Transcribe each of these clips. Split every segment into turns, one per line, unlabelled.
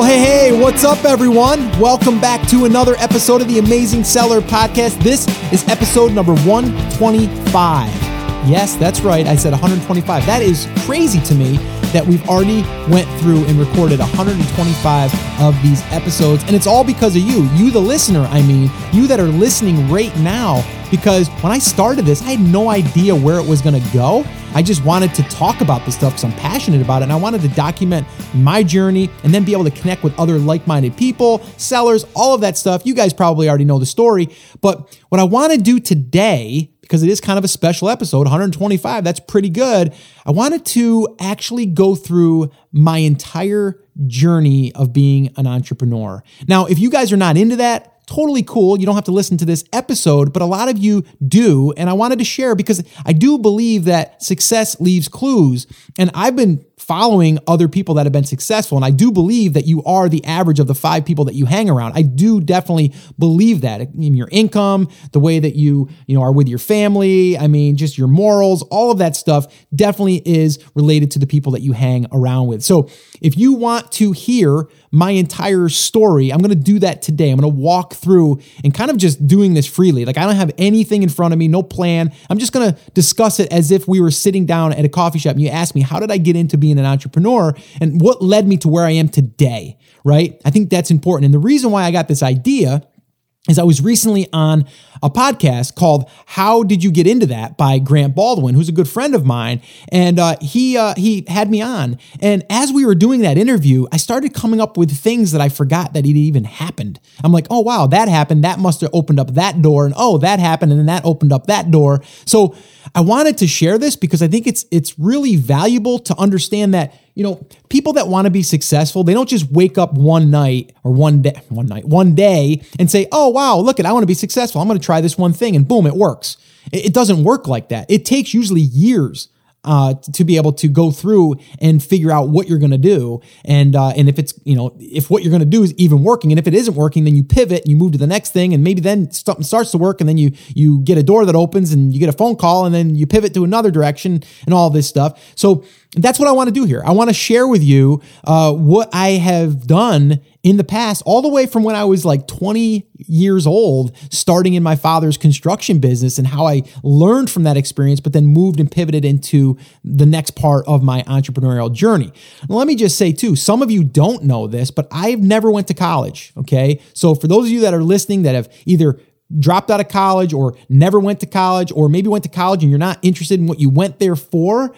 Well, hey, hey, what's up, everyone? Welcome back to another episode of the Amazing Seller Podcast. This is episode number 125. Yes, that's right. I said 125. That is crazy to me that we've already went through and recorded 125 of these episodes. And it's all because of you. You the listener i mean. You that are listening right now. Because when i started this i had no idea where it was going to go. I just wanted to talk about this stuff because i'm passionate about it. And i wanted to document my journey and then be able to connect with other like-minded people sellers all of that stuff. You guys probably already know the story. But what i want to do today because it is kind of a special episode, 125. That's pretty good. I wanted to actually go through my entire journey of being an entrepreneur. Now, if you guys are not into that, totally cool. You don't have to listen to this episode, but a lot of you do. And I wanted to share because I do believe that success leaves clues. And I've been following other people that have been successful. And I do believe that you are the average of the five people that you hang around. I do definitely believe that. In your income, the way that you, you know, are with your family, I mean, just your morals, all of that stuff definitely is related to the people that you hang around with. So if you want to hear my entire story. I'm going to do that today. I'm going to walk through and kind of just doing this freely. Like I don't have anything in front of me, no plan. I'm just going to discuss it as if we were sitting down at a coffee shop and you asked me, how did I get into being an entrepreneur and what led me to where I am today? Right? I think that's important. And the reason why I got this idea is I was recently on a podcast called "How Did You Get Into That" by Grant Baldwin, who's a good friend of mine, and uh, he uh, he had me on. And as we were doing that interview, I started coming up with things that I forgot that it even happened. I'm like, oh wow, that happened. That must have opened up that door, and oh, that happened, and then that opened up that door. So I wanted to share this because I think it's it's really valuable to understand that you know, people that want to be successful, they don't just wake up one night or one day, one night, one day and say, oh, wow, look at, I want to be successful. I'm going to try this one thing and boom, it works. It doesn't work like that. It takes usually years uh, to be able to go through and figure out what you're going to do, and uh, and if it's you know if what you're going to do is even working, and if it isn't working, then you pivot and you move to the next thing, and maybe then something starts to work, and then you you get a door that opens, and you get a phone call, and then you pivot to another direction, and all this stuff. So that's what I want to do here. I want to share with you uh, what I have done in the past, all the way from when I was like 20 years old, starting in my father's construction business and how I learned from that experience, but then moved and pivoted into the next part of my entrepreneurial journey. Now, let me just say too, some of you don't know this, but I've never went to college. Okay. So for those of you that are listening that have either dropped out of college or never went to college, or maybe went to college and you're not interested in what you went there for,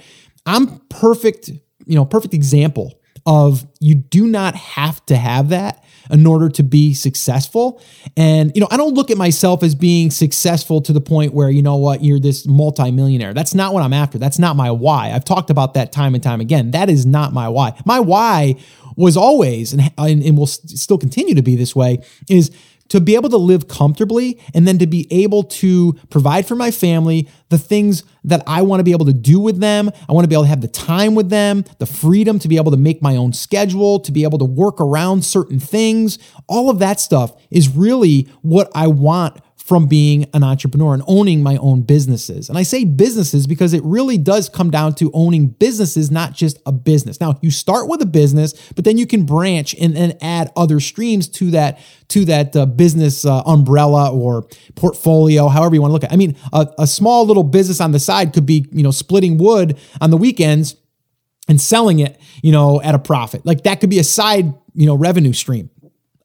I'm perfect, you know, perfect example of you do not have to have that in order to be successful. And, you know, I don't look at myself as being successful to the point where, you know what, you're this multimillionaire. That's not what I'm after. That's not my why. I've talked about that time and time again. That is not my why. My why was always, and, and, will still continue to be this way, is to be able to live comfortably and then to be able to provide for my family the things that I want to be able to do with them. I want to be able to have the time with them, the freedom to be able to make my own schedule, to be able to work around certain things. All of that stuff is really what I want from being an entrepreneur and owning my own businesses. And I say businesses because it really does come down to owning businesses, not just a business. Now, you start with a business, but then you can branch and, and add other streams to that to that uh, business uh, umbrella or portfolio, however you want to look at. it. I mean, a, a small little business on the side could be, you know, splitting wood on the weekends and selling it, you know, at a profit. Like that could be a side, you know, revenue stream.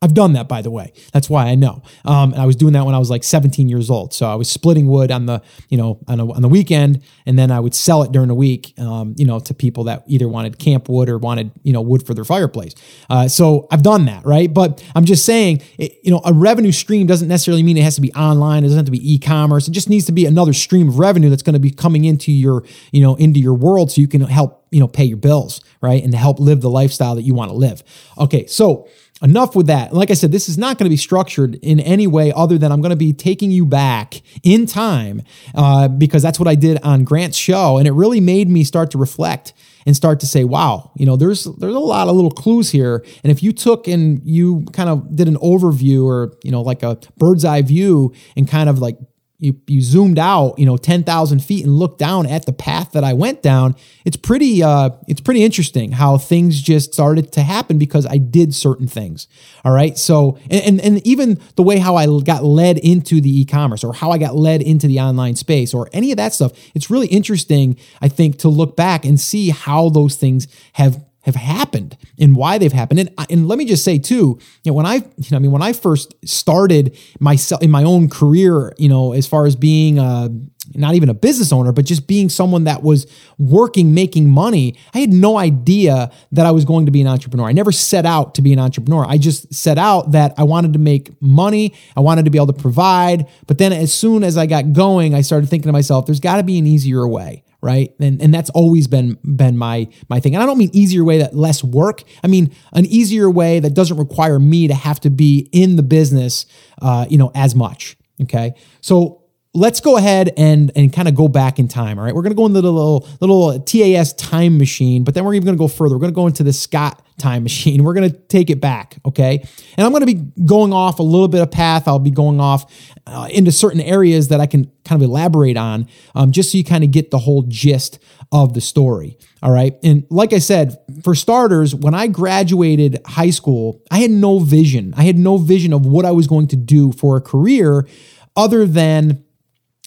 I've done that, by the way. That's why I know. Um, and I was doing that when I was like 17 years old. So I was splitting wood on the, you know, on, a, on the weekend, and then I would sell it during the week, um, you know, to people that either wanted camp wood or wanted, you know, wood for their fireplace. Uh, so I've done that, right? But I'm just saying, it, you know, a revenue stream doesn't necessarily mean it has to be online. It doesn't have to be e-commerce. It just needs to be another stream of revenue that's going to be coming into your, you know, into your world, so you can help, you know, pay your bills, right, and to help live the lifestyle that you want to live. Okay, so enough with that. Like I said, this is not going to be structured in any way other than I'm going to be taking you back in time uh, because that's what I did on Grant's show, and it really made me start to reflect and start to say, "Wow, you know, there's there's a lot of little clues here." And if you took and you kind of did an overview or you know like a bird's eye view and kind of like you, you zoomed out, you know, 10,000 feet and looked down at the path that I went down, it's pretty, uh, it's pretty interesting how things just started to happen because I did certain things. All right. So, and, and, and even the way how I got led into the e-commerce or how I got led into the online space or any of that stuff, it's really interesting, I think, to look back and see how those things have have happened and why they've happened. And, and let me just say too, you know, when I, you know, I mean, when I first started myself in my own career, you know, as far as being a, not even a business owner, but just being someone that was working, making money, I had no idea that I was going to be an entrepreneur. I never set out to be an entrepreneur. I just set out that I wanted to make money. I wanted to be able to provide. But then as soon as I got going, I started thinking to myself, there's got to be an easier way right? And and that's always been been my my thing. And i don't mean easier way that less work. I mean an easier way that doesn't require me to have to be in the business uh, you know as much okay? So let's go ahead and and kind of go back in time all right we're to go into the little little tas time machine but then we're even to go further. We're to go into the scott time machine. We're to take it back okay? And i'm to be going off a little bit of path. I'll be going off uh, into certain areas that i can kind of elaborate on um, just so you kind of get the whole gist of the story all right and like i said for starters when i graduated high school i had no vision. I had no vision of what i was going to do for a career other than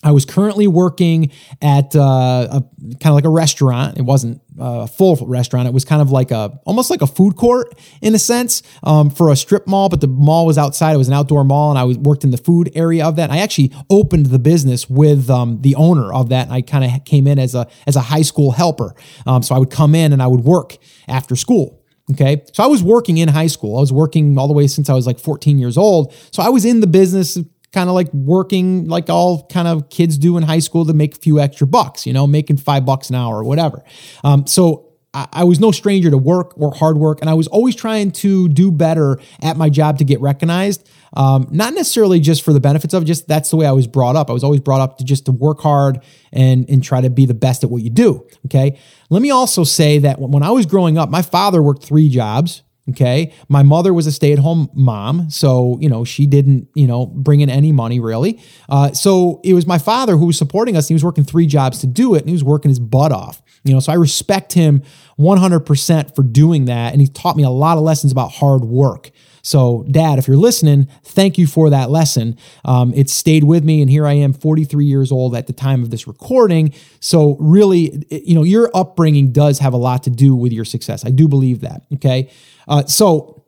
I was currently working at uh, a kind of like a restaurant. It wasn't a full restaurant. It was kind of like a almost like a food court in a sense um, for a strip mall, but the mall was outside. It was an outdoor mall, and I was worked in the food area of that. I actually opened the business with um, the owner of that. I kind of came in as a as a high school helper. Um, so I would come in and I would work after school. Okay. So I was working in high school. I was working all the way since I was like 14 years old. So I was in the business kind of like working like all kind of kids do in high school to make a few extra bucks, you know, making five bucks an hour or whatever. Um, so I, I was no stranger to work or hard work, and I was always trying to do better at my job to get recognized. Um, not necessarily just for the benefits of just that's the way I was brought up. I was always brought up to just to work hard and and try to be the best at what you do. Okay. Let me also say that when I was growing up, my father worked three jobs. Okay. My mother was a stay at home mom. So, you know, she didn't, you know, bring in any money really. Uh, so it was my father who was supporting us. He was working three jobs to do it and he was working his butt off. You know, so I respect him 100% for doing that. And he taught me a lot of lessons about hard work. So, Dad, if you're listening, thank you for that lesson. Um, it stayed with me, and here I am, 43 years old at the time of this recording. So, really, you know, your upbringing does have a lot to do with your success. I do believe that. Okay. Uh, so,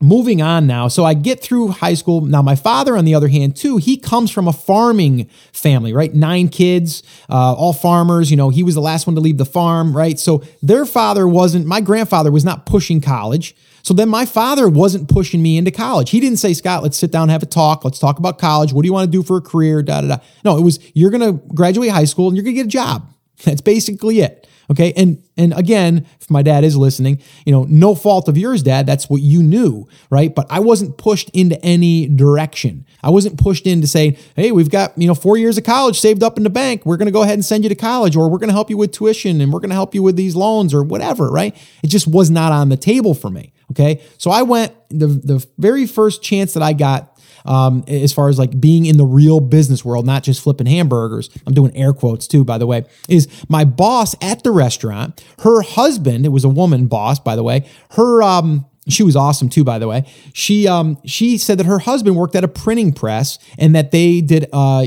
moving on now so i get through high school now my father on the other hand too he comes from a farming family right nine kids uh, all farmers you know he was the last one to leave the farm right so their father wasn't my grandfather was not pushing college so then my father wasn't pushing me into college. He didn't say, Scott, let's sit down have a talk. Let's talk about college. What do you want to do for a career? Da, da, da. No, it was, you're going to graduate high school and you're going to get a job. That's basically it. Okay. And, and again, if my dad is listening, you know, no fault of yours, dad. That's what you knew. Right. But I wasn't pushed into any direction. I wasn't pushed into saying, Hey, we've got, you know, four years of college saved up in the bank. We're going to go ahead and send you to college or we're going to help you with tuition and we're going to help you with these loans or whatever. Right. It just was not on the table for me. Okay. So I went the, the very first chance that I got um, as far as like being in the real business world, not just flipping hamburgers. I'm doing air quotes too, by the way, is my boss at the restaurant, her husband, it was a woman boss, by the way, her, um, she was awesome too, by the way. She um she said that her husband worked at a printing press and that they did uh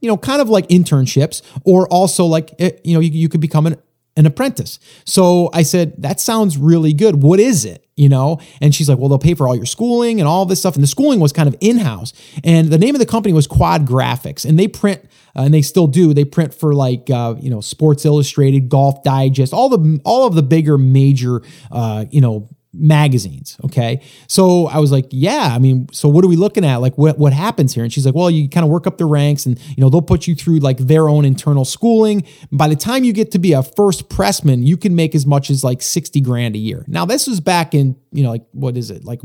you know kind of like internships or also like eh, you know you, you could become an an apprentice. So I said, that sounds really good. What is it? You know? And she's like, well, they'll pay for all your schooling and all this stuff. And the schooling was kind of in house. And the name of the company was Quad Graphics. And they print, uh, and they still do, they print for like, uh, you know, Sports Illustrated, Golf Digest, all the, all of the bigger major, uh, you know, magazines. Okay. So I was like, yeah, I mean, so what are we looking at? Like what, what happens here? And she's like, well, you kind of work up the ranks and, you know, they'll put you through like their own internal schooling. By the time you get to be a first pressman, you can make as much as like 60 grand a year. Now this was back in, you know, like, what is it? Like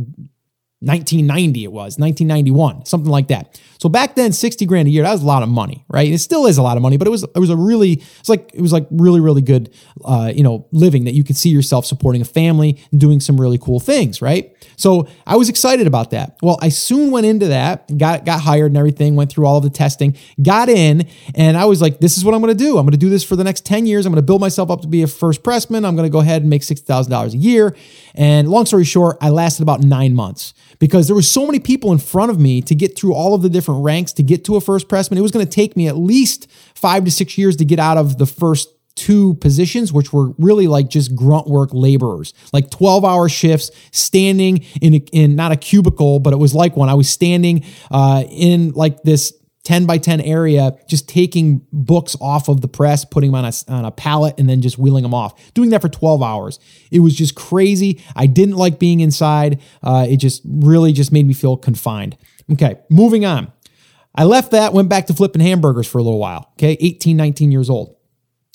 1990 it was 1991 something like that. So back then 60 grand a year that was a lot of money right? It still is a lot of money but it was it was a really it's like it was like really really good uh, you know living that you could see yourself supporting a family and doing some really cool things right? So i was excited about that. Well i soon went into that got got hired and everything went through all of the testing got in and i was like this is what i'm going to do. I'm going to do this for the next 10 years. I'm going to build myself up to be a first pressman. I'm going to go ahead and make $60000 a year. And long story short i lasted about nine months because there were so many people in front of me to get through all of the different ranks to get to a first pressman. It was going to take me at least five to six years to get out of the first two positions, which were really like just grunt work laborers, like 12 hour shifts, standing in, a, in not a cubicle, but it was like one. I was standing uh, in like this 10 by 10 area, just taking books off of the press, putting them on a, on a pallet, and then just wheeling them off. Doing that for 12 hours. It was just crazy. I didn't like being inside. Uh, it just really just made me feel confined. Okay, moving on. I left that, went back to flipping hamburgers for a little while. Okay, 18, 19 years old.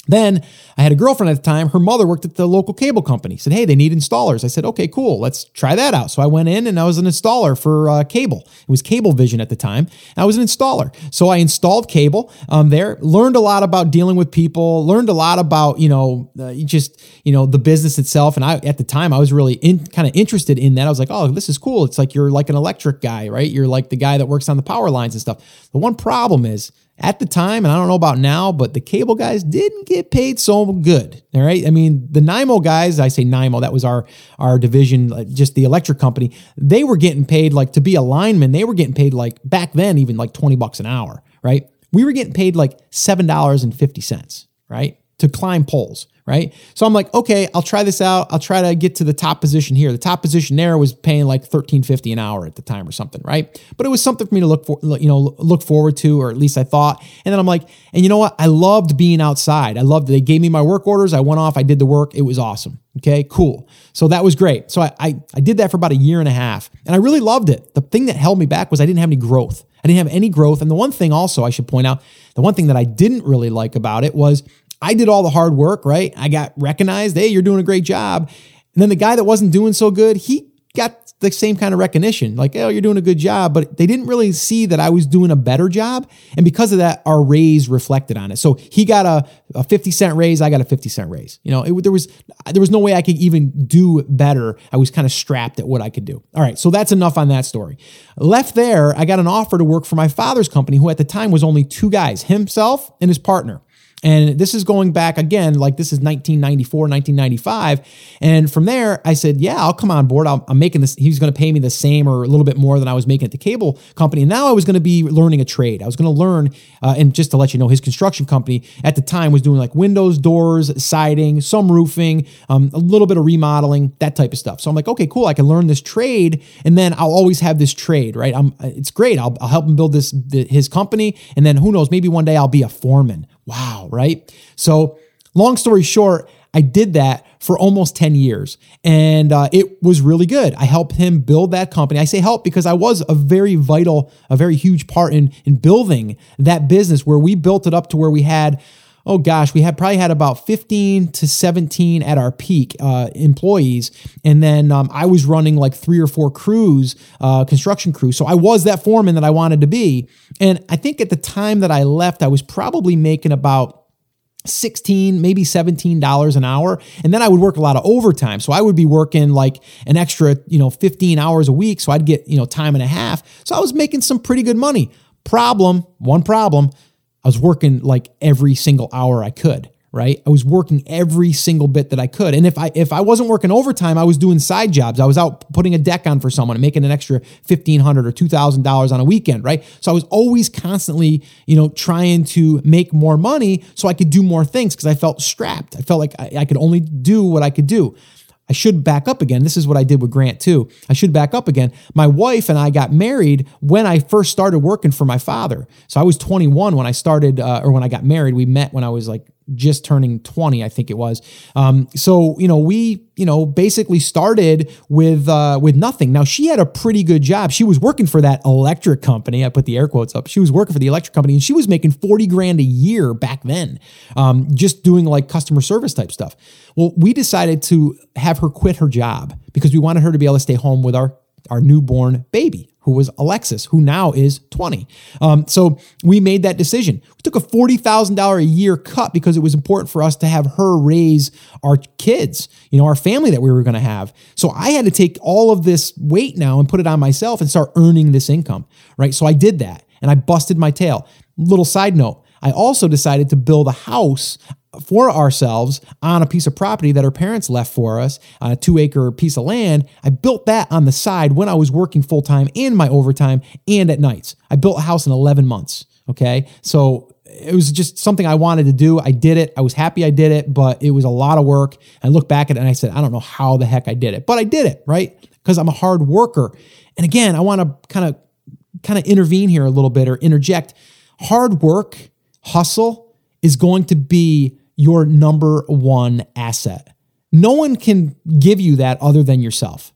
Then I had a girlfriend at the time. Her mother worked at the local cable company. Said, "Hey, they need installers." I said, "Okay, cool. Let's try that out." So I went in and I was an installer for uh, cable. It was Cablevision at the time. I was an installer, so I installed cable um, there. Learned a lot about dealing with people. Learned a lot about you know uh, just you know the business itself. And I at the time I was really in, kind of interested in that. I was like, "Oh, this is cool." It's like you're like an electric guy, right? You're like the guy that works on the power lines and stuff. The one problem is at the time, and I don't know about now, but the cable guys didn't get paid so good. All right. I mean, the NYMO guys, I say NYMO, that was our, our division, just the electric company, they were getting paid like to be a lineman, they were getting paid like back then, even like 20 bucks an hour, right? We were getting paid like $7.50, right? To climb poles right? So I'm like, okay, I'll try this out. I'll try to get to the top position here. The top position there was paying like 13.50 an hour at the time or something, right? But it was something for me to look for, you know, look forward to, or at least I thought. And then I'm like, and you know what? I loved being outside. I loved. They gave me my work orders. I went off. I did the work. It was awesome. Okay, cool. So that was great. So I, I, I did that for about a year and a half, and I really loved it. The thing that held me back was I didn't have any growth. I didn't have any growth. And the one thing also I should point out, the one thing that I didn't really like about it was I did all the hard work, right? I got recognized. Hey, you're doing a great job. And then the guy that wasn't doing so good, he got the same kind of recognition like, oh, you're doing a good job. But they didn't really see that I was doing a better job. And because of that, our raise reflected on it. So he got a, a 50 cent raise. I got a 50 cent raise. You know, it, there was there was no way I could even do better. I was kind of strapped at what I could do. All right. So that's enough on that story. Left there, I got an offer to work for my father's company, who at the time was only two guys, himself and his partner. And this is going back again, like this is 1994, 1995. And from there, I said, Yeah, I'll come on board. i am making this. He was going to pay me the same or a little bit more than I was making at the cable company. And now I was going to be learning a trade. I was going to learn, uh, and just to let you know, his construction company at the time was doing like windows, doors, siding, some roofing, um, a little bit of remodeling, that type of stuff. So I'm like, Okay, cool. I can learn this trade. And then I'll always have this trade, right? I'm, it's great. I'll, I'll help him build this, his company. And then who knows, maybe one day I'll be a foreman Wow, right? So, long story short, I did that for almost 10 years and uh, it was really good. I helped him build that company. I say help because I was a very vital, a very huge part in, in building that business where we built it up to where we had oh gosh, we had probably had about 15 to 17 at our peak uh, employees. And then um, I was running like three or four crews, uh, construction crews. So I was that foreman that I wanted to be. And I think at the time that I left, I was probably making about 16 maybe 17 dollars an hour and then i would work a lot of overtime so i would be working like an extra you know 15 hours a week so i'd get you know time and a half so i was making some pretty good money problem one problem I was working like every single hour I could, right? I was working every single bit that I could. And if I if I wasn't working overtime, I was doing side jobs. I was out putting a deck on for someone and making an extra 1500 or $2000 on a weekend, right? So I was always constantly, you know, trying to make more money so I could do more things because I felt strapped. I felt like I, I could only do what I could do. I should back up again. This is what I did with Grant too. I should back up again. My wife and I got married when I first started working for my father. So I was 21 when I started, uh, or when I got married. We met when I was like just turning 20, I think it was. Um, so, you know, we, you know, basically started with uh, with nothing. Now she had a pretty good job. She was working for that electric company. I put the air quotes up. She was working for the electric company and she was making 40 grand a year back then, um, just doing like customer service type stuff. Well, we decided to have her quit her job because we wanted her to be able to stay home with our our newborn baby who was Alexis, who now is 20. Um, so we made that decision. We took a $40,000 a year cut because it was important for us to have her raise our kids, you know, our family that we were going to have. So I had to take all of this weight now and put it on myself and start earning this income, right? So I did that and I busted my tail. Little side note, I also decided to build a house for ourselves on a piece of property that our parents left for us, a two acre piece of land. I built that on the side when I was working full time in my overtime and at nights. I built a house in 11 months. Okay. So it was just something I wanted to do. I did it. I was happy I did it, but it was a lot of work. I look back at it and I said, I don't know how the heck I did it, but I did it, right? Because I'm a hard worker. And again, I want to kind of kind of intervene here a little bit or interject. Hard work, hustle is going to be your number one asset. No one can give you that other than yourself,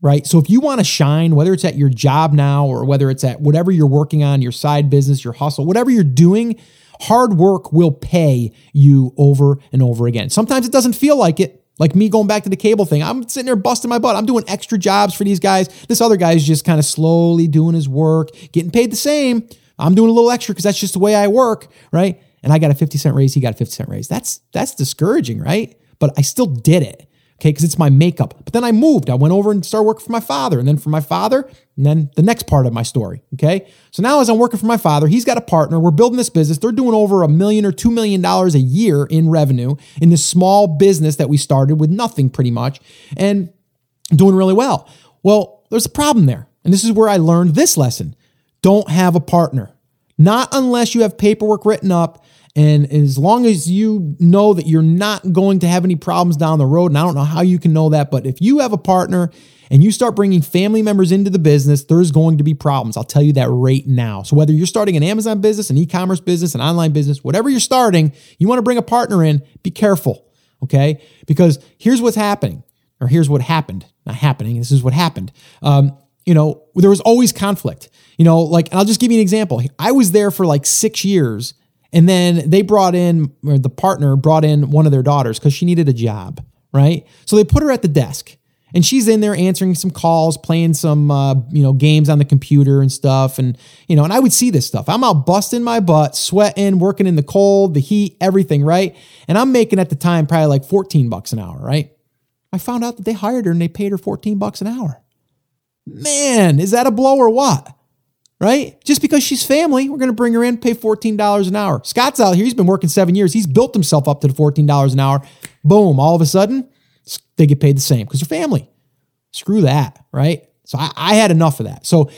right? So if you want to shine, whether it's at your job now or whether it's at whatever you're working on, your side business, your hustle, whatever you're doing, hard work will pay you over and over again. Sometimes it doesn't feel like it. Like me going back to the cable thing, I'm sitting there busting my butt. I'm doing extra jobs for these guys. This other guy is just kind of slowly doing his work, getting paid the same. I'm doing a little extra because that's just the way I work, right? And I got a 50 cent raise, he got a 50 cent raise. That's that's discouraging, right? But I still did it. Okay, because it's my makeup. But then I moved. I went over and started working for my father, and then for my father, and then the next part of my story. Okay, so now as I'm working for my father, he's got a partner. We're building this business. They're doing over a million or two million dollars a year in revenue in this small business that we started with nothing pretty much, and doing really well. Well, there's a problem there, and this is where I learned this lesson: don't have a partner. Not unless you have paperwork written up and as long as you know that you're not going to have any problems down the road, and I don't know how you can know that, but if you have a partner and you start bringing family members into the business, there's going to be problems. I'll tell you that right now. So, whether you're starting an Amazon business, an e commerce business, an online business, whatever you're starting, you want to bring a partner in, be careful, okay? Because here's what's happening, or here's what happened. Not happening, this is what happened. Um, you know, there was always conflict. You know, like, I'll just give you an example. I was there for like six years and then they brought in, or the partner brought in one of their daughters because she needed a job, right? So they put her at the desk and she's in there answering some calls, playing some, uh, you know, games on the computer and stuff. And, you know, and I would see this stuff. I'm out busting my butt, sweating, working in the cold, the heat, everything, right? And I'm making at the time probably like 14 bucks an hour, right? I found out that they hired her and they paid her 14 bucks an hour. Man, is that a blow or what? Right? Just because she's family, we're going to bring her in, pay $14 an hour. Scott's out here. He's been working seven years. He's built himself up to the $14 an hour. Boom. All of a sudden, they get paid the same because they're family. Screw that, right? So I, I had enough of that. So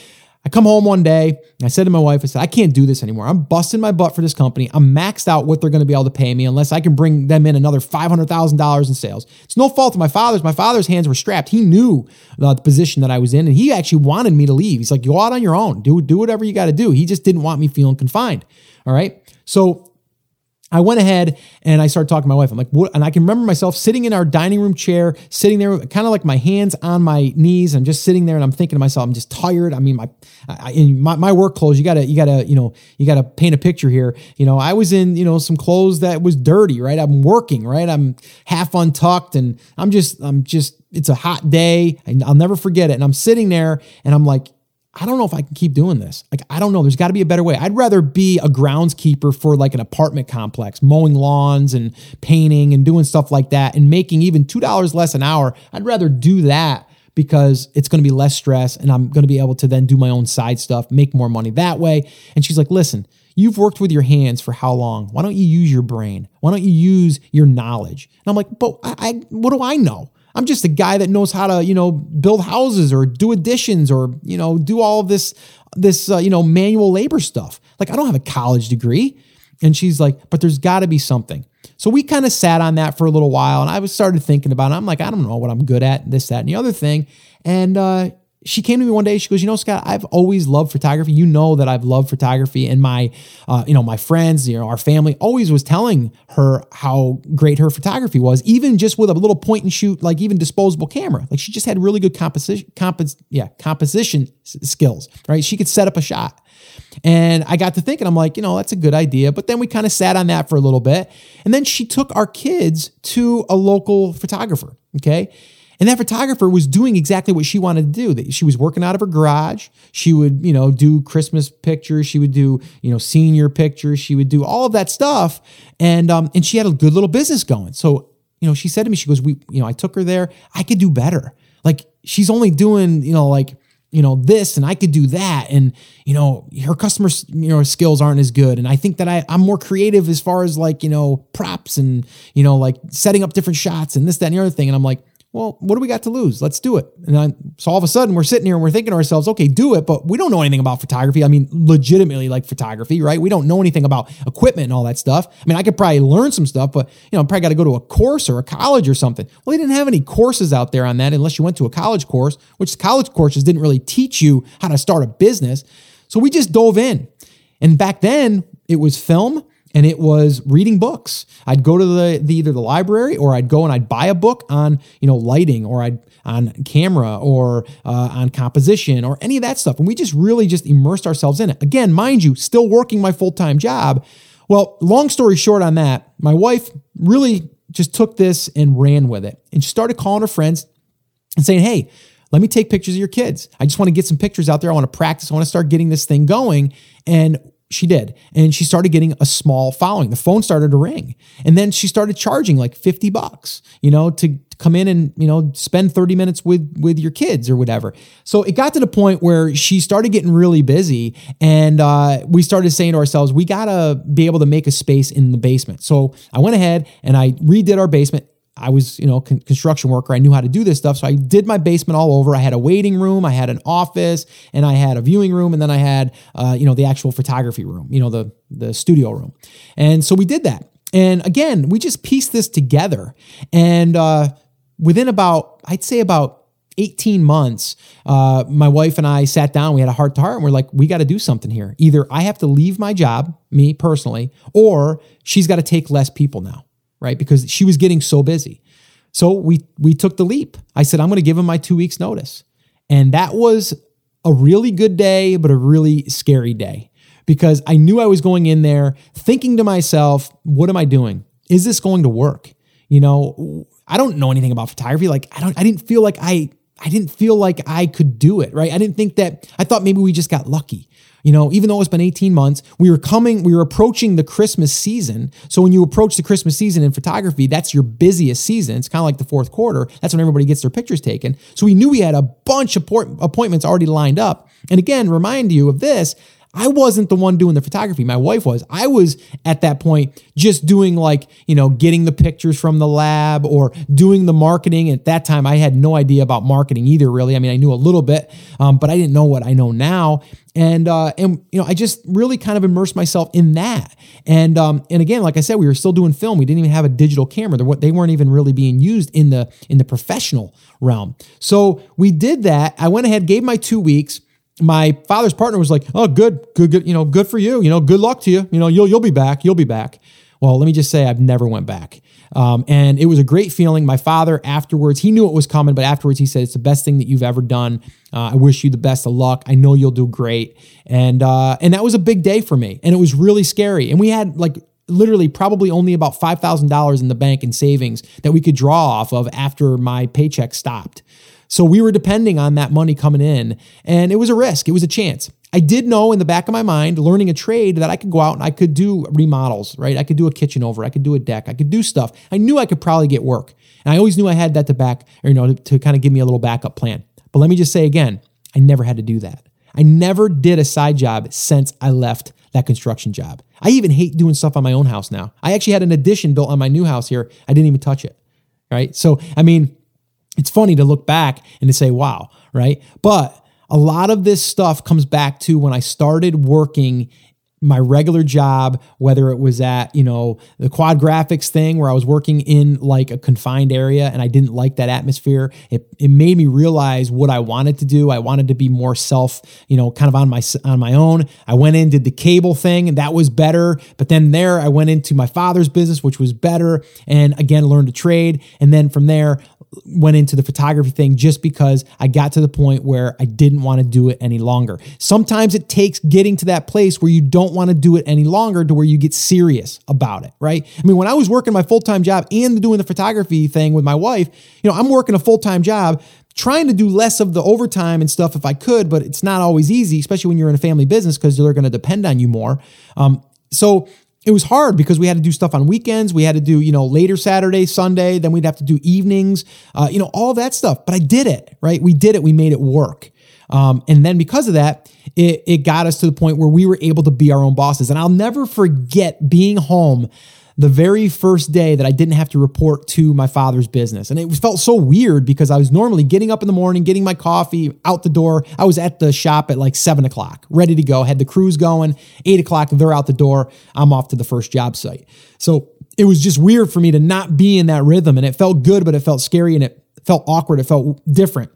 I come home one day, and I said to my wife, I said, I can't do this anymore. I'm busting my butt for this company. I'm maxed out what they're going to be able to pay me unless I can bring them in another $500,000 in sales. It's no fault of my father's. My father's hands were strapped. He knew uh, the position that I was in, and he actually wanted me to leave. He's like, go out on your own. Do, do whatever you got to do. He just didn't want me feeling confined. All right. So I went ahead and I started talking to my wife. I'm like, what? And I can remember myself sitting in our dining room chair, sitting there, kind of like my hands on my knees. I'm just sitting there and I'm thinking to myself, I'm just tired. I mean, my, I, in my, my work clothes, you gotta, you gotta, you know, you gotta paint a picture here. You know, I was in, you know, some clothes that was dirty, right? I'm working, right? I'm half untucked and I'm just, I'm just, it's a hot day. I'll never forget it. And I'm sitting there and I'm like, I don't know if I can keep doing this. Like, I don't know. There's got to be a better way. I'd rather be a groundskeeper for like an apartment complex, mowing lawns and painting and doing stuff like that and making even $2 less an hour. I'd rather do that because it's going to be less stress and I'm going to be able to then do my own side stuff, make more money that way. And she's like, listen, you've worked with your hands for how long? Why don't you use your brain? Why don't you use your knowledge? And I'm like, but I, I what do I know? I'm just a guy that knows how to, you know, build houses or do additions or, you know, do all of this, this, uh, you know, manual labor stuff. Like, I don't have a college degree. And she's like, but there's got to be something. So we kind of sat on that for a little while and I was started thinking about it. I'm like, I don't know what I'm good at, this, that, and the other thing. And uh, she came to me one day. She goes, you know, Scott, I've always loved photography. You know that I've loved photography, and my, uh, you know, my friends, you know, our family always was telling her how great her photography was, even just with a little point and shoot, like even disposable camera. Like she just had really good composition, compos, yeah, composition skills. Right, she could set up a shot. And I got to thinking, I'm like, you know, that's a good idea. But then we kind of sat on that for a little bit, and then she took our kids to a local photographer. Okay. And that photographer was doing exactly what she wanted to do. She was working out of her garage. She would, you know, do Christmas pictures. She would do, you know, senior pictures. She would do all of that stuff. And um, and she had a good little business going. So, you know, she said to me, she goes, We, you know, I took her there. I could do better. Like she's only doing, you know, like you know this and i could do that and you know her customer you know skills aren't as good and i think that I, i'm more creative as far as like you know props and you know like setting up different shots and this that and the other thing and i'm like well, what do we got to lose? Let's do it. And I, so all of a sudden we're sitting here and we're thinking to ourselves, okay, do it, but we don't know anything about photography. I mean, legitimately like photography, right? We don't know anything about equipment and all that stuff. I mean, I could probably learn some stuff, but you know, I probably got to go to a course or a college or something. Well, they didn't have any courses out there on that unless you went to a college course, which college courses didn't really teach you how to start a business. So we just dove in. And back then it was film and it was reading books. I'd go to the, the, either the library or I'd go and I'd buy a book on you know lighting or I'd on camera or uh, on composition or any of that stuff, and we just really just immersed ourselves in it. Again, mind you, still working my full time job. Well, long story short on that, my wife really just took this and ran with it, and she started calling her friends and saying, "Hey." Let me take pictures of your kids. I just want to get some pictures out there. I want to practice. I want to start getting this thing going. And she did. And she started getting a small following. The phone started to ring. And then she started charging like 50 bucks, you know, to come in and, you know, spend 30 minutes with with your kids or whatever. So it got to the point where she started getting really busy and uh, we started saying to ourselves, we got to be able to make a space in the basement. So I went ahead and I redid our basement I was, you know, con- construction worker. I knew how to do this stuff. So I did my basement all over. I had a waiting room, I had an office, and I had a viewing room, and then I had, uh, you know, the actual photography room, you know, the the studio room. And so we did that. And again, we just pieced this together. And uh, within about, I'd say about 18 months, uh, my wife and I sat down, we had a heart to heart, and we're like, we got to do something here. Either I have to leave my job, me personally, or she's got to take less people now right? Because she was getting so busy. So we we took the leap. I said, I'm going to give him my two weeks notice. And that was a really good day, but a really scary day because I knew I was going in there thinking to myself, what am I doing? Is this going to work? You know, I don't know anything about photography. Like I don't I didn't feel like I I didn't feel like I could do it, right? I didn't think that I thought maybe we just got lucky. You know, even though it's been 18 months, we were coming, we were approaching the Christmas season. So when you approach the Christmas season in photography, that's your busiest season. It's kind of like the fourth quarter. That's when everybody gets their pictures taken. So we knew we had a bunch of appointments already lined up. And again, remind you of this I wasn't the one doing the photography. My wife was. I was at that point just doing like, you know, getting the pictures from the lab or doing the marketing. At that time, I had no idea about marketing either, really. I mean, I knew a little bit, um, but I didn't know what I know now. And, uh, and, you know, I just really kind of immersed myself in that. And, um, and again, like I said, we were still doing film. We didn't even have a digital camera. They weren't even really being used in the, in the professional realm. So we did that. I went ahead, gave my two weeks my father's partner was like, "Oh, good, good, good. You know, good for you. You know, good luck to you. You know, you'll you'll be back. You'll be back." Well, let me just say, I've never went back, um, and it was a great feeling. My father afterwards, he knew it was coming, but afterwards, he said, "It's the best thing that you've ever done. Uh, I wish you the best of luck. I know you'll do great." And uh, and that was a big day for me, and it was really scary. And we had like literally probably only about $5,000 in the bank in savings that we could draw off of after my paycheck stopped. So we were depending on that money coming in, and it was a risk, it was a chance. I did know in the back of my mind, learning a trade, that I could go out and I could do remodels, right? I could do a kitchen over, I could do a deck, I could do stuff. I knew I could probably get work. And I always knew I had that to back, or, you know, to, to kind of give me a little backup plan. But let me just say again, I never had to do that. I never did a side job since I left that construction job. I even hate doing stuff on my own house now. I actually had an addition built on my new house here. I didn't even touch it. Right. So, I mean, it's funny to look back and to say, wow, right? But a lot of this stuff comes back to when I started working my regular job, whether it was at, you know, the quad graphics thing where I was working in like a confined area and I didn't like that atmosphere. It, it made me realize what I wanted to do. I wanted to be more self, you know, kind of on my, on my own. I went in, did the cable thing and that was better. But then there I went into my father's business, which was better. And again, learned to trade. And then from there, went into the photography thing just because I got to the point where I didn't want to do it any longer. Sometimes it takes getting to that place where you don't want to do it any longer to where you get serious about it, right? I mean, when I was working my full time job and doing the photography thing with my wife, you know, I'm working a full time job trying to do less of the overtime and stuff if I could, but it's not always easy, especially when you're in a family business because they're going to depend on you more. Um, so it was hard because we had to do stuff on weekends. We had to do, you know, later Saturday, Sunday. Then we'd have to do evenings, uh, you know, all that stuff. But I did it, right? We did it. We made it work. Um, and then because of that, it, it got us to the point where we were able to be our own bosses. And I'll never forget being home the very first day that I didn't have to report to my father's business. And it felt so weird because I was normally getting up in the morning, getting my coffee out the door. I was at the shop at like seven o'clock, ready to go, had the crews going. Eight o'clock, they're out the door. I'm off to the first job site. So it was just weird for me to not be in that rhythm. And it felt good, but it felt scary and it felt awkward. It felt different.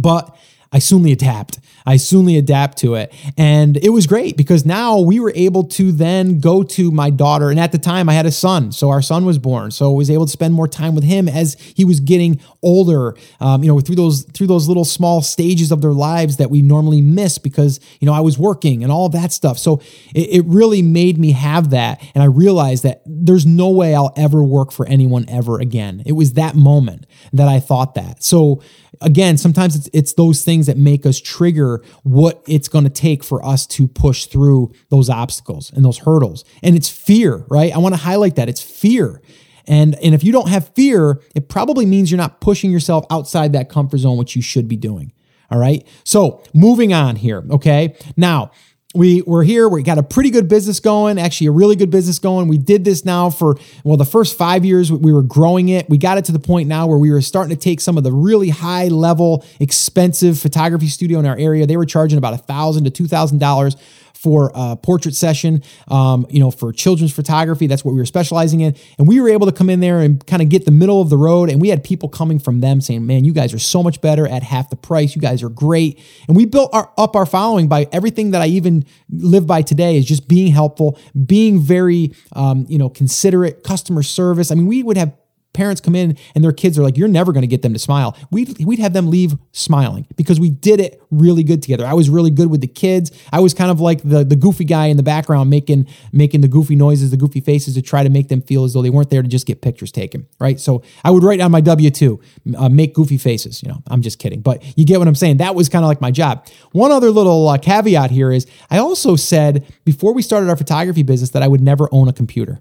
But I soonly adapt. I soonly adapt to it. And it was great because now we were able to then go to my daughter. And at the time I had a son. So our son was born. So I was able to spend more time with him as he was getting older, um, you know, through those, through those little small stages of their lives that we normally miss because, you know, I was working and all that stuff. So it, it really made me have that. And I realized that there's no way I'll ever work for anyone ever again. It was that moment that I thought that. So again, sometimes it's, it's those things that make us trigger what it's going to take for us to push through those obstacles and those hurdles. And it's fear, right? I want to highlight that. It's fear. And, and if you don't have fear, it probably means you're not pushing yourself outside that comfort zone, which you should be doing. All right. So moving on here. Okay. Now, we we're here. We got a pretty good business going actually a really good business going. We did this now for well the first five years we were growing it. We got it to the point now where we were starting to take some of the really high level expensive photography studio in our area. They were charging about a thousand to two thousand dollars for a portrait session, um, you know, for children's photography. That's what we were specializing in. And we were able to come in there and kind of get the middle of the road. And we had people coming from them saying, man, you guys are so much better at half the price. You guys are great. And we built our, up our following by everything that I even live by today is just being helpful, being very, um, you know, considerate, customer service. I mean, we would have parents come in and their kids are like, you're never going to get them to smile. We'd, we'd have them leave smiling because we did it really good together. I was really good with the kids. I was kind of like the, the goofy guy in the background making, making the goofy noises, the goofy faces to try to make them feel as though they weren't there to just get pictures taken. Right. So I would write on my W 2, uh, make goofy faces. You know, I'm just kidding, but you get what I'm saying. That was kind of like my job. One other little uh, caveat here is I also said before we started our photography business that I would never own a computer.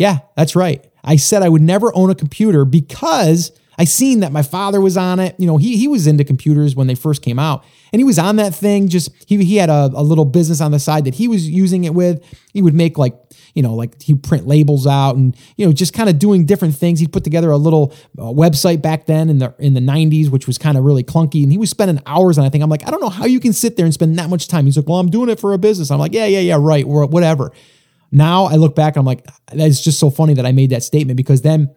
Yeah, that's right. I said I would never own a computer because I seen that my father was on it. You know, he he was into computers when they first came out, and he was on that thing. Just he he had a, a little business on the side that he was using it with. He would make like you know like he print labels out and you know just kind of doing different things. He put together a little uh, website back then in the in the '90s, which was kind of really clunky, and he was spending hours on. I think I'm like I don't know how you can sit there and spend that much time. He's like, well, I'm doing it for a business. I'm like, yeah, yeah, yeah, right, or whatever. Now I look back, I'm like, that's just so funny that I made that statement because then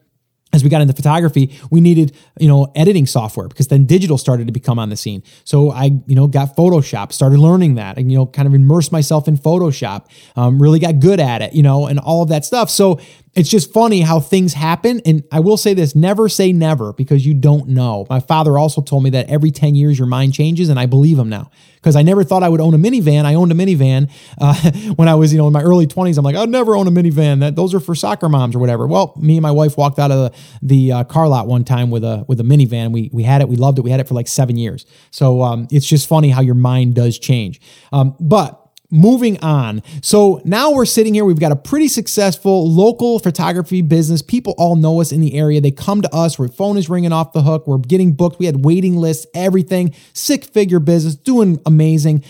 as we got into photography, we needed, you know, editing software because then digital started to become on the scene. So I, you know, got Photoshop, started learning that and, you know, kind of immersed myself in Photoshop, um, really got good at it, you know, and all of that stuff. So it's just funny how things happen. And I will say this never say never because you don't know. My father also told me that every 10 years your mind changes, and I believe him now because I never thought I would own a minivan. I owned a minivan uh, when I was, you know, in my early 20s. I'm like, I'd never own a minivan. That those are for soccer moms or whatever. Well, me and my wife walked out of the, the uh, car lot one time with a with a minivan. We we had it. We loved it. We had it for like seven years. So um, it's just funny how your mind does change. Um, but moving on. So now we're sitting here. We've got a pretty successful local photography business. People all know us in the area. They come to us. Our phone is ringing off the hook. We're getting booked. We had waiting lists, everything. Six figure business, doing amazing.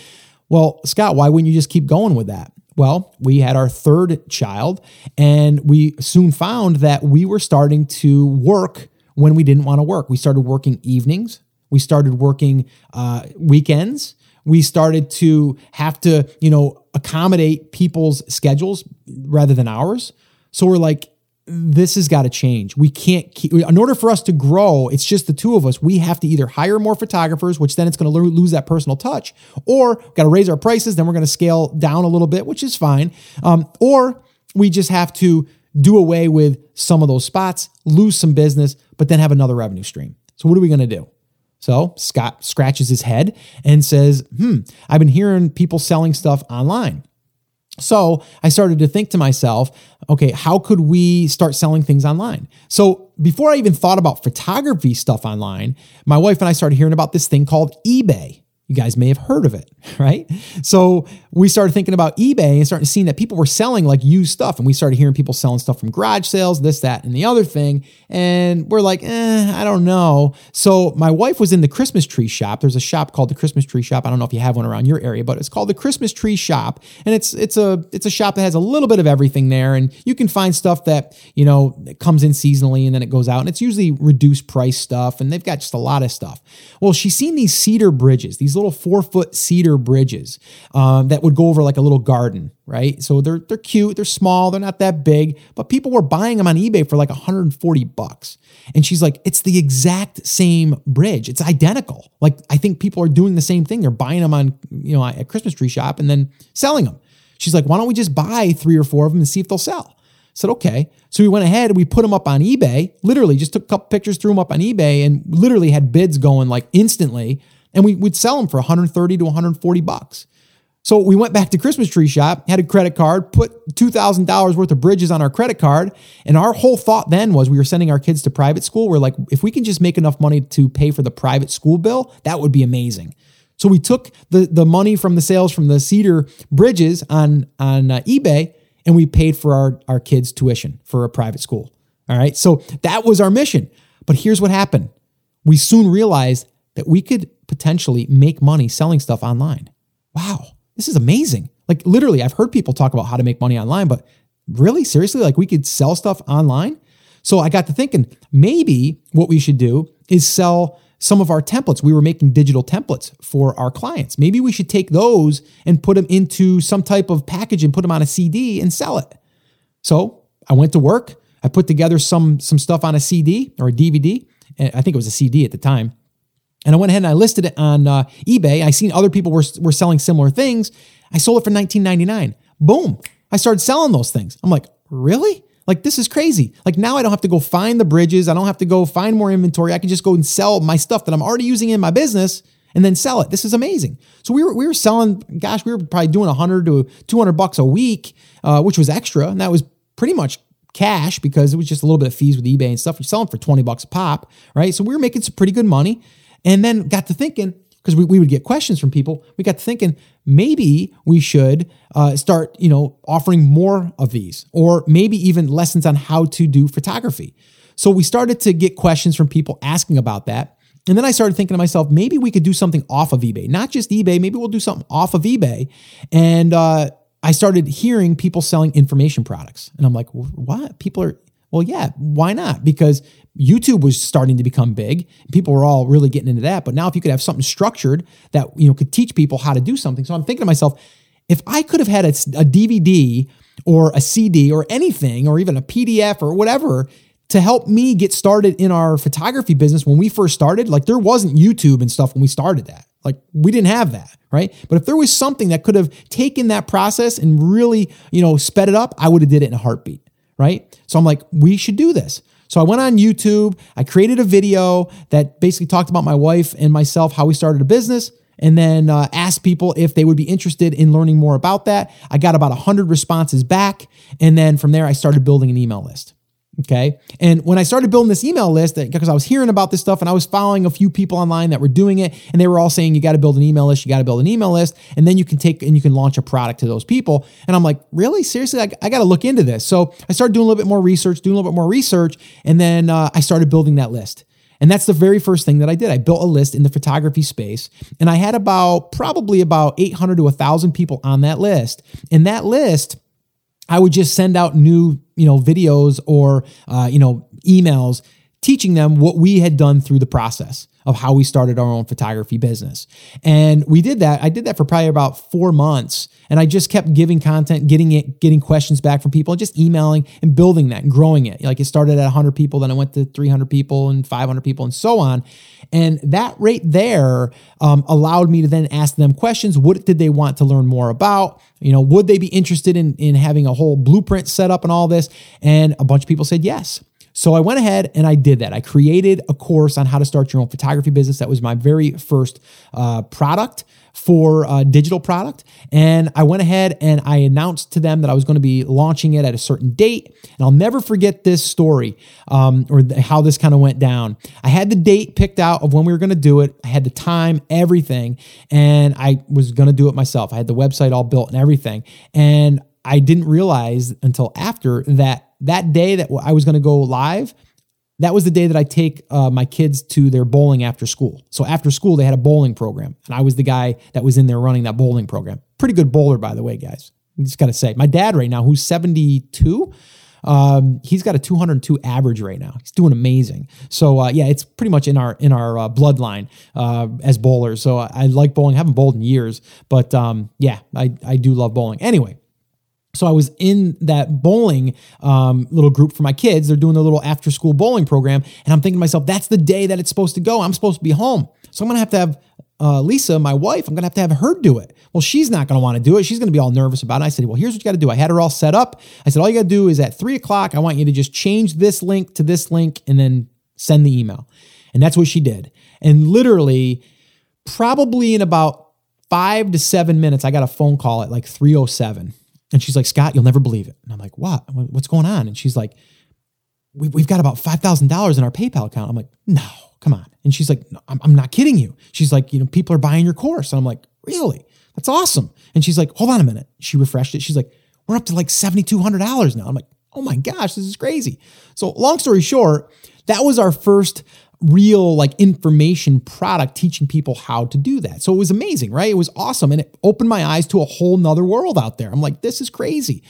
Well, Scott, why wouldn't you just keep going with that? Well, we had our third child, and we soon found that we were starting to work when we didn't want to work. We started working evenings. We started working uh, weekends we started to have to, you know, accommodate people's schedules rather than ours. So we're like, this has got to change. We can't keep, in order for us to grow, it's just the two of us. We have to either hire more photographers, which then it's going to lose that personal touch, or got to raise our prices. Then we're going to scale down a little bit, which is fine. Um, or we just have to do away with some of those spots, lose some business, but then have another revenue stream. So, what are we going to do? So, Scott scratches his head and says, Hmm, I've been hearing people selling stuff online. So I started to think to myself, okay, how could we start selling things online? So before I even thought about photography stuff online, my wife and I started hearing about this thing called eBay. You guys may have heard of it, right? So we started thinking about eBay and starting seeing that people were selling like used stuff. And we started hearing people selling stuff from garage sales, this, that, and the other thing. And we're like, eh, I don't know. So my wife was in the Christmas tree shop. There's a shop called the Christmas tree shop. I don't know if you have one around your area, but it's called the Christmas tree shop. And it's it's a it's a shop that has a little bit of everything there. And you can find stuff that, you know, comes in seasonally and then it goes out. And it's usually reduced price stuff. And they've got just a lot of stuff. Well, she's seen these cedar bridges, these little four foot cedar bridges um, that would go over like a little garden, right? So they're they're cute, they're small, they're not that big, but people were buying them on eBay for like 140 bucks. And she's like, it's the exact same bridge. It's identical. Like I think people are doing the same thing. They're buying them on, you know, at Christmas tree shop and then selling them. She's like, why don't we just buy three or four of them and see if they'll sell? I said, okay. So we went ahead and we put them up on eBay, literally just took a couple pictures, threw them up on eBay, and literally had bids going like instantly. And we would sell them for 130 to 140 bucks. So we went back to Christmas tree shop, had a credit card, put $2,000 worth of bridges on our credit card. And our whole thought then was we were sending our kids to private school. We're like, if we can just make enough money to pay for the private school bill, that would be amazing. So we took the, the money from the sales from the cedar bridges on, on uh, eBay and we paid for our, our kids' tuition for a private school. All right. So that was our mission. But here's what happened we soon realized that we could potentially make money selling stuff online. Wow, this is amazing. Like literally, I've heard people talk about how to make money online, but really, seriously, like we could sell stuff online. So I got to thinking maybe what we should do is sell some of our templates. We were making digital templates for our clients. Maybe we should take those and put them into some type of package and put them on a CD and sell it. So I went to work. I put together some some stuff on a CD or a DVD. Eh, I think it was a CD at the time. And I went ahead and I listed it on uh, eBay. I seen other people were, were selling similar things. I sold it for 19.99. Boom. I started selling those things. I'm like, really? Like this is crazy. Like now I don't have to go find the bridges. I don't have to go find more inventory. I can just go and sell my stuff that I'm already using in my business and then sell it. This is amazing. So we were we were selling. Gosh, we were probably doing 100 to 200 bucks a week, uh, which was extra, and that was pretty much cash because it was just a little bit of fees with eBay and stuff. We sell them for 20 bucks a pop, right? So we were making some pretty good money. And then got to thinking, because we, we would get questions from people, we got to thinking maybe we should uh, start, you know, offering more of these, or maybe even lessons on how to do photography. So we started to get questions from people asking about that. And then I started thinking to myself, maybe we could do something off of eBay, not just eBay. Maybe we'll do something off of eBay. And uh, I started hearing people selling information products, and I'm like, what? People are well, yeah, why not? Because YouTube was starting to become big. People were all really getting into that. But now if you could have something structured that, you know, could teach people how to do something. So I'm thinking to myself, if I could have had a, a DVD or a CD or anything, or even a PDF or whatever to help me get started in our photography business when we first started, like there wasn't YouTube and stuff when we started that. Like we didn't have that, right? But if there was something that could have taken that process and really, you know, sped it up, I would have did it in a heartbeat, right? So I'm like, we should do this. So I went on YouTube, I created a video that basically talked about my wife and myself, how we started a business, and then uh, asked people if they would be interested in learning more about that. I got about 100 responses back. And then from there, I started building an email list. Okay. And when I started building this email list, because I was hearing about this stuff and I was following a few people online that were doing it, and they were all saying, you got to build an email list, you got to build an email list, and then you can take and you can launch a product to those people. And I'm like, really? Seriously? I, I got to look into this. So I started doing a little bit more research, doing a little bit more research, and then uh, I started building that list. And that's the very first thing that I did. I built a list in the photography space, and I had about probably about 800 to 1,000 people on that list. And that list, I would just send out new, you know, videos or, uh, you know, emails teaching them what we had done through the process of how we started our own photography business. And we did that. I did that for probably about four months. And I just kept giving content, getting it, getting questions back from people, just emailing and building that and growing it. Like it started at 100 people, then I went to 300 people and 500 people and so on. And that right there um, allowed me to then ask them questions. What did they want to learn more about? You know, would they be interested in, in having a whole blueprint set up and all this? And a bunch of people said yes. So I went ahead and I did that. I created a course on how to start your own photography business. That was my very first uh, product for a digital product. And I went ahead and I announced to them that I was going to be launching it at a certain date. And I'll never forget this story um, or the, how this kind of went down. I had the date picked out of when we were going to do it, I had the time, everything. And I was going to do it myself. I had the website all built and everything. And I didn't realize until after that that day that I was going to go live, that was the day that I take uh, my kids to their bowling after school. So after school, they had a bowling program, and I was the guy that was in there running that bowling program. Pretty good bowler, by the way, guys. I just got to say, my dad right now, who's 72, um, he's got a 202 average right now. He's doing amazing. So uh, yeah, it's pretty much in our in our uh, bloodline uh, as bowlers. So I, I, like bowling. I haven't bowled in years, but um, yeah, I I do love bowling. Anyway, so I was in that bowling um, little group for my kids. They're doing their little after school bowling program. And I'm thinking to myself, that's the day that it's supposed to go. I'm supposed to be home. So I'm going to have to have uh, Lisa, my wife, I'm going to have to have her do it. Well, she's not going to want to do it. She's going to be all nervous about it. I said, well, here's what you got to do. I had her all set up. I said, all you got to do is at three o'clock, I want you to just change this link to this link and then send the email. And that's what she did. And literally, probably in about five to seven minutes, I got a phone call at like 307 and she's like, Scott, you'll never believe it. And I'm like, what? What's going on? And she's like, we, have got about $5,000 in our PayPal account. I'm like, no, come on. And she's like, no, I'm, not kidding you. She's like, you know, people are buying your course. And I'm like, really? That's awesome. And she's like, hold on a minute. She refreshed it. She's like, we're up to like $7,200 now. I'm like, oh my gosh, this is crazy. So long story short, that was our first real like information product teaching people how to do that. So it was amazing, right? It was awesome. And it opened my eyes to a whole nother world out there. I'm like, this is crazy.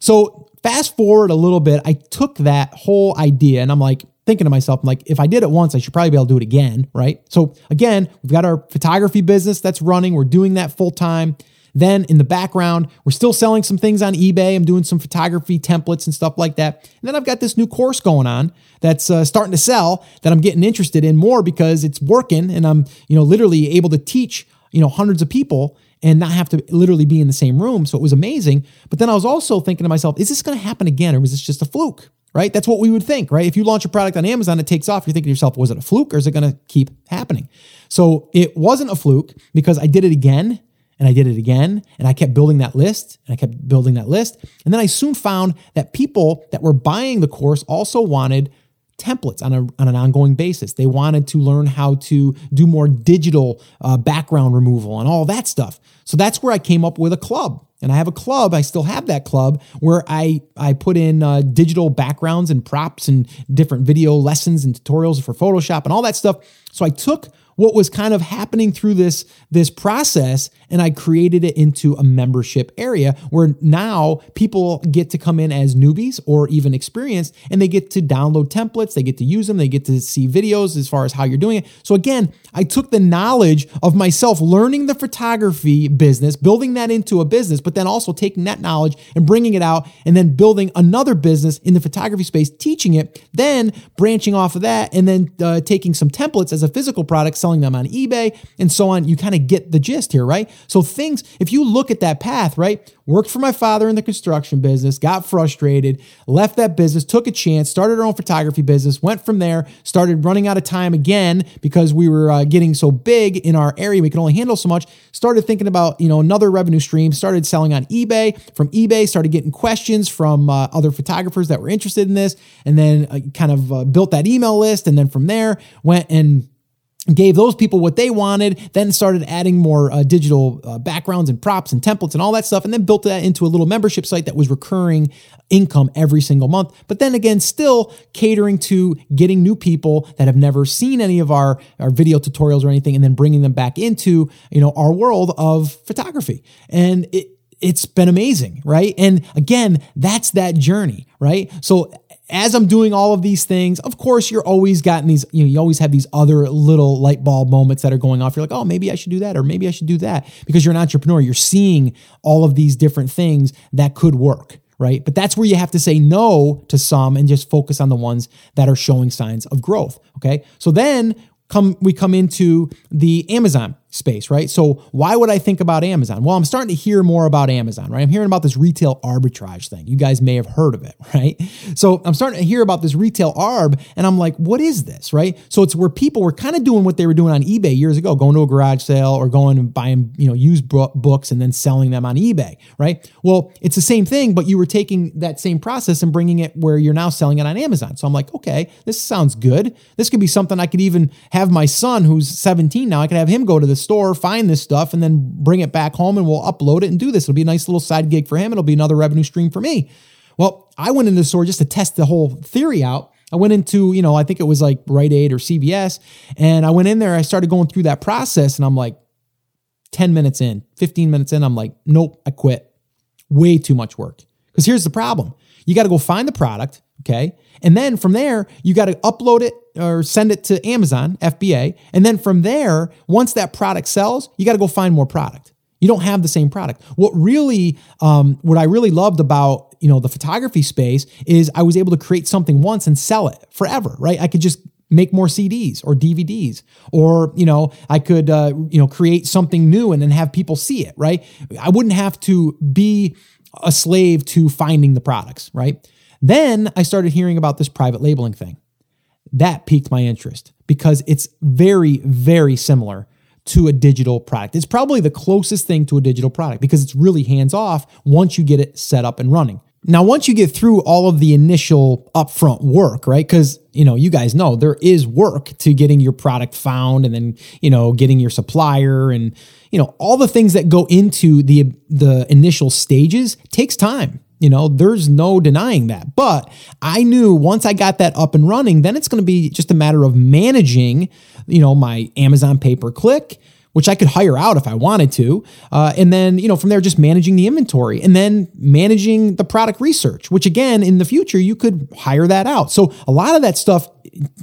So fast forward a little bit, I took that whole idea and I'm like, thinking to myself, I'm like, if I did it once, I should probably be able to do it again, right? So again, we've got our photography business that's running. We're doing that full time. Then in the background, we're still selling some things on eBay. I'm doing some photography templates and stuff like that. And then I've got this new course going on that's uh, starting to sell that I'm getting interested in more because it's working and I'm, you know, literally able to teach, you know, hundreds of people and not have to literally be in the same room. So it was amazing. But then I was also thinking to myself, is this going to happen again or was this just a fluke? Right? That's what we would think, right? If you launch a product on Amazon, it takes off. You're thinking to yourself, was it a fluke or is it going to keep happening? So it wasn't a fluke because I did it again and I did it again and I kept building that list and I kept building that list. And then I soon found that people that were buying the course also wanted templates on, a, on an ongoing basis. They wanted to learn how to do more digital uh, background removal and all that stuff. So that's where I came up with a club. And I have a club, I still have that club where I, I put in uh, digital backgrounds and props and different video lessons and tutorials for Photoshop and all that stuff. So I took what was kind of happening through this this process and I created it into a membership area where now people get to come in as newbies or even experienced and they get to download templates, they get to use them, they get to see videos as far as how you're doing it. So again, I took the knowledge of myself learning the photography business, building that into a business, but then also taking that knowledge and bringing it out and then building another business in the photography space, teaching it, then branching off of that and then uh, taking some templates as a physical product, selling them on eBay and so on. You kind of get the gist here, right? So things, if you look at that path, right? Worked for my father in the construction business, got frustrated, left that business, took a chance, started our own photography business, went from there, started running out of time again because we were uh, getting so big in our area, we could only handle so much. Started thinking about, you know, another revenue stream, started selling on eBay. From eBay, started getting questions from uh, other photographers that were interested in this, and then uh, kind of uh, built that email list. And then from there, went and gave those people what they wanted, then started adding more uh, digital uh, backgrounds and props and templates and all that stuff, and then built that into a little membership site that was recurring income every single month. But then again, still catering to getting new people that have never seen any of our, our video tutorials or anything, and then bringing them back into you know our world of photography. And it, it's been amazing, right? And again, that's that journey, right? So as I'm doing all of these things, of course, you're always gotten these, you know, you always have these other little light bulb moments that are going off. You're like, oh, maybe I should do that, or maybe I should do that because you're an entrepreneur. You're seeing all of these different things that could work, right? But that's where you have to say no to some and just focus on the ones that are showing signs of growth. Okay. So then come we come into the Amazon space, right? So why would I think about Amazon? Well, I'm starting to hear more about Amazon, right? I'm hearing about this retail arbitrage thing. You guys may have heard of it, right? So I'm starting to hear about this retail arb and I'm like, what is this, right? So it's where people were kind of doing what they were doing on eBay years ago, going to a garage sale or going and buying, you know, used books and then selling them on eBay, right? Well, it's the same thing, but you were taking that same process and bringing it where you're now selling it on Amazon. So I'm like, okay, this sounds good. This could be something I could even have my son who's 17 now, I could have him go to the store, find this stuff, and then bring it back home and we'll upload it and do this. It'll be a nice little side gig for him. It'll be another revenue stream for me. Well, I went into the store just to test the whole theory out. I went into, you know, I think it was like Rite Aid or CVS, and I went in there. I started going through that process, and I'm like, 10 minutes in, 15 minutes in, I'm like, nope, I quit. Way too much work. Because here's the problem you got to go find the product, okay? And then from there, you got to upload it or send it to Amazon, FBA. And then from there, once that product sells, you got to go find more product. You don't have the same product. What really, um, what I really loved about you know the photography space is I was able to create something once and sell it forever. Right? I could just make more CDs or DVDs, or you know I could uh, you know create something new and then have people see it. Right? I wouldn't have to be a slave to finding the products. Right? Then I started hearing about this private labeling thing. That piqued my interest because it's very, very similar to a digital product. It's probably the closest thing to a digital product because it's really hands off once you get it set up and running. Now, once you get through all of the initial upfront work, right? Because, you know, you guys know there is work to getting your product found and then, you know, getting your supplier and, you know, all the things that go into the the initial stages takes time. You know, there's no denying that. But I knew once I got that up and running, then it's going to be just a matter of managing, you know, my Amazon pay per click, which I could hire out if I wanted to. Uh, and then, you know, from there, just managing the inventory and then managing the product research, which again, in the future, you could hire that out. So a lot of that stuff,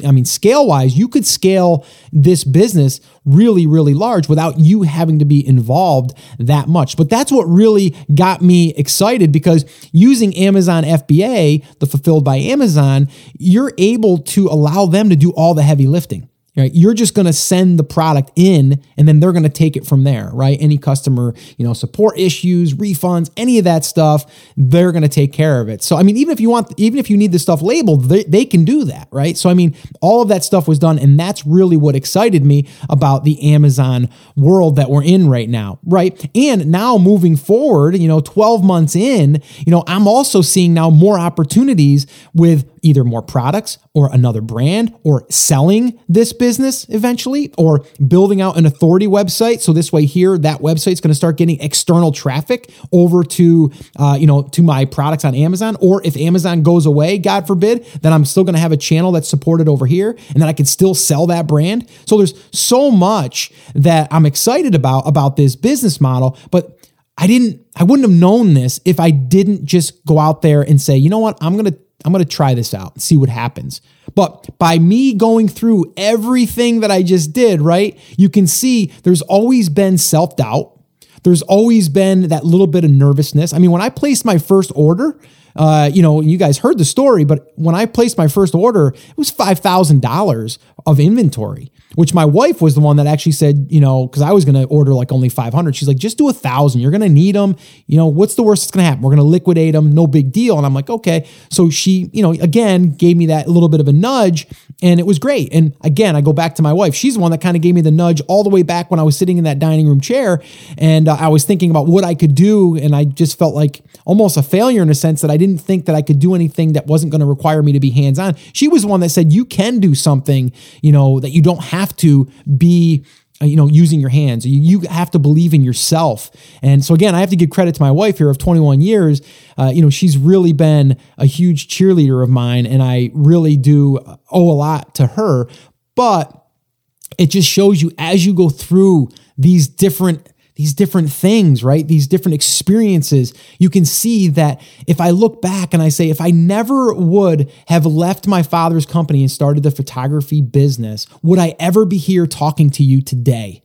I mean, scale wise, you could scale this business really, really large without you having to be involved that much. But that's what really got me excited because using Amazon FBA, the fulfilled by Amazon, you're able to allow them to do all the heavy lifting. Right? You're just going to send the product in and then they're going to take it from there, right? Any customer, you know, support issues, refunds, any of that stuff, they're going to take care of it. So, I mean, even if you want, even if you need the stuff labeled, they, they can do that, right? So, I mean, all of that stuff was done. And that's really what excited me about the Amazon world that we're in right now, right? And now moving forward, you know, 12 months in, you know, I'm also seeing now more opportunities with either more products or another brand or selling this business eventually or building out an authority website. So this way here that website's going to start getting external traffic over to uh, you know to my products on amazon. Or if amazon goes away god forbid then i'm still going to have a channel that's supported over here and then i can still sell that brand. So there's so much that i'm excited about about this business model but I didn't, I wouldn't have known this if I didn't just go out there and say, you know what, I'm going to I'm going to try this out and see what happens. But by me going through everything that I just did, right, you can see there's always been self doubt. There's always been that little bit of nervousness. I mean, when I placed my first order, uh, you know, you guys heard the story, but when I placed my first order, it was $5,000 of inventory which my wife was the one that actually said, you know, because I was going to order like only 500. She's like, just do a thousand. You're going to need them. You know, what's the worst that's going to happen? We're going to liquidate them. No big deal. And I'm like, okay. So she, you know, again, gave me that little bit of a nudge and it was great. And again, I go back to my wife. She's the one that kind of gave me the nudge all the way back when I was sitting in that dining room chair and uh, I was thinking about what I could do. And I just felt like almost a failure in a sense that I didn't think that I could do anything that wasn't going to require me to be hands on. She was the one that said, you can do something, you know, that you don't have have to be uh, you know using your hands. You, have to believe in yourself. And so again i have to give credit to my wife here of 21 years. Uh, you know she's really been a huge cheerleader of mine and i really do owe a lot to her. But it just shows you as you go through these different these different things, right? These different experiences, you can see that if I look back and I say, if I never would have left my father's company and started the photography business, would I ever be here talking to you today?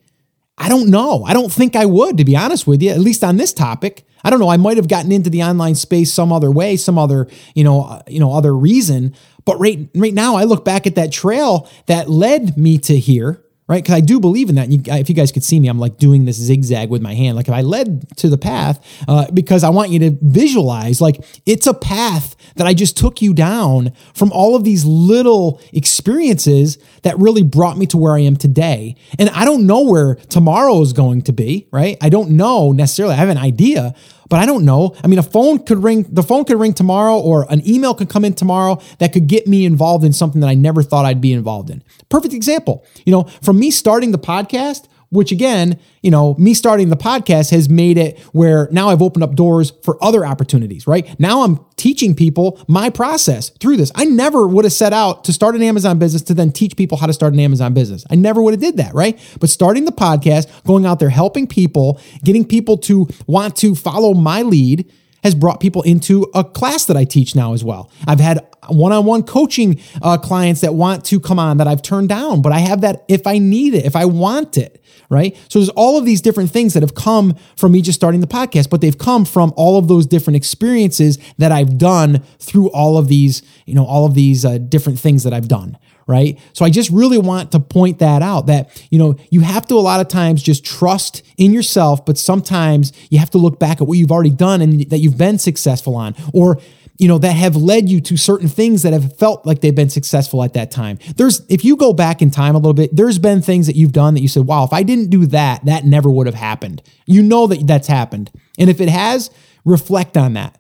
I don't know. I don't think I would, to be honest with you, at least on this topic. I don't know. I might have gotten into the online space some other way, some other, you know, uh, you know, other reason. But right, right now, I look back at that trail that led me to here, right? Because I do believe in that. You, if you guys could see me, I'm like doing this zigzag with my hand. Like if I led to the path, uh, because I want you to visualize, like it's a path that I just took you down from all of these little experiences that really brought me to where I am today. And I don't know where tomorrow is going to be, right? I don't know necessarily. I have an idea, but I don't know. I mean, a phone could ring, the phone could ring tomorrow, or an email could come in tomorrow that could get me involved in something that I never thought I'd be involved in. Perfect example. You know, from me starting the podcast, which again, you know, me starting the podcast has made it where now I've opened up doors for other opportunities, right? Now I'm teaching people my process through this. I never would have set out to start an Amazon business to then teach people how to start an Amazon business. I never would have did that, right? But starting the podcast, going out there helping people, getting people to want to follow my lead has brought people into a class that I teach now as well. I've had one-on-one coaching uh, clients that want to come on that I've turned down, but I have that if I need it, if I want it right? So there's all of these different things that have come from me just starting the podcast, but they've come from all of those different experiences that I've done through all of these, you know, all of these uh, different things that I've done, right? So I just really want to point that out that, you know, you have to a lot of times just trust in yourself, but sometimes you have to look back at what you've already done and that you've been successful on or you know, that have led you to certain things that have felt like they've been successful at that time. There's, if you go back in time a little bit, there's been things that you've done that you said, wow, if I didn't do that, that never would have happened. You know that that's happened. And if it has, reflect on that.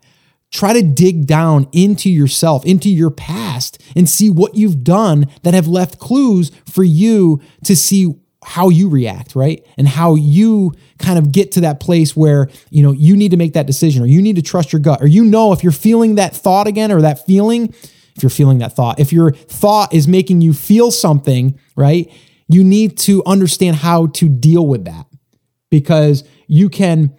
Try to dig down into yourself, into your past, and see what you've done that have left clues for you to see how you react, right? And how you kind of get to that place where, you know, you need to make that decision or you need to trust your gut or you know if you're feeling that thought again or that feeling, if you're feeling that thought, if your thought is making you feel something, right? You need to understand how to deal with that because you can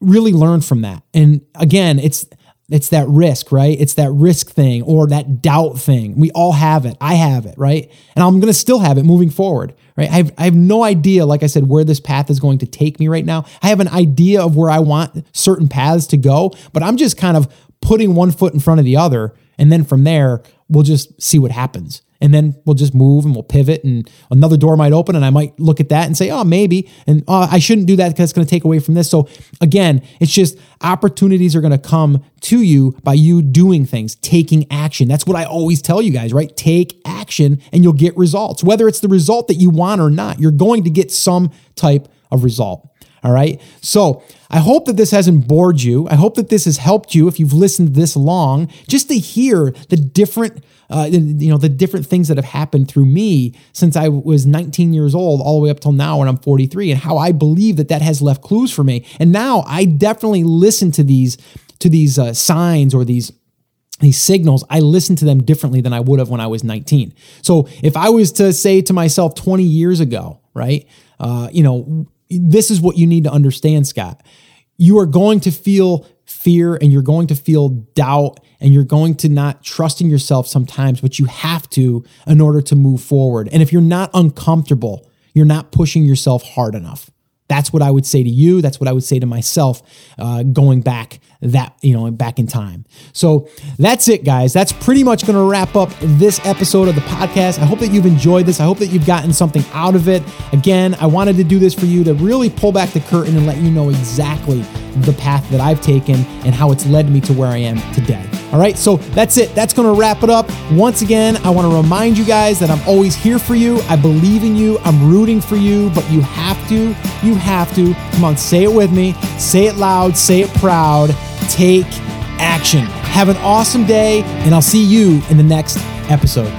really learn from that. And again, it's it's that risk, right? It's that risk thing or that doubt thing. We all have it. I have it, right? And I'm going to still have it moving forward, right? I have, I have no idea, like I said, where this path is going to take me right now. I have an idea of where I want certain paths to go, but I'm just kind of putting one foot in front of the other. And then from there, we'll just see what happens and then we'll just move and we'll pivot and another door might open and I might look at that and say, oh, maybe. And oh, I shouldn't do that because it's going to take away from this. So again, it's just opportunities are going to come to you by you doing things, taking action. That's what I always tell you guys, right? Take action and you'll get results. Whether it's the result that you want or not, you're going to get some type of result. All right. So I hope that this hasn't bored you. I hope that this has helped you if you've listened this long, just to hear the different, uh, you know, the different things that have happened through me since I was 19 years old, all the way up till now when I'm 43, and how I believe that that has left clues for me. And now I definitely listen to these to these uh, signs or these these signals, I listen to them differently than I would have when I was 19. So if I was to say to myself 20 years ago, right, uh, you know, this is what you need to understand, Scott. You are going to feel fear and you're going to feel doubt and you're going to not trust in yourself sometimes, but you have to in order to move forward. And if you're not uncomfortable, you're not pushing yourself hard enough. That's what I would say to you. That's what I would say to myself uh, going back that, you know, back in time. So that's it, guys. That's pretty much going to wrap up this episode of the podcast. I hope that you've enjoyed this. I hope that you've gotten something out of it. Again, I wanted to do this for you to really pull back the curtain and let you know exactly the path that I've taken and how it's led me to where I am today. All right, so that's it. That's going to wrap it up. Once again, I want to remind you guys that I'm always here for you. I believe in you. I'm rooting for you, but you have to, you have to. Come on, say it with me. Say it loud, say it proud. Take action. Have an awesome day, and I'll see you in the next episode.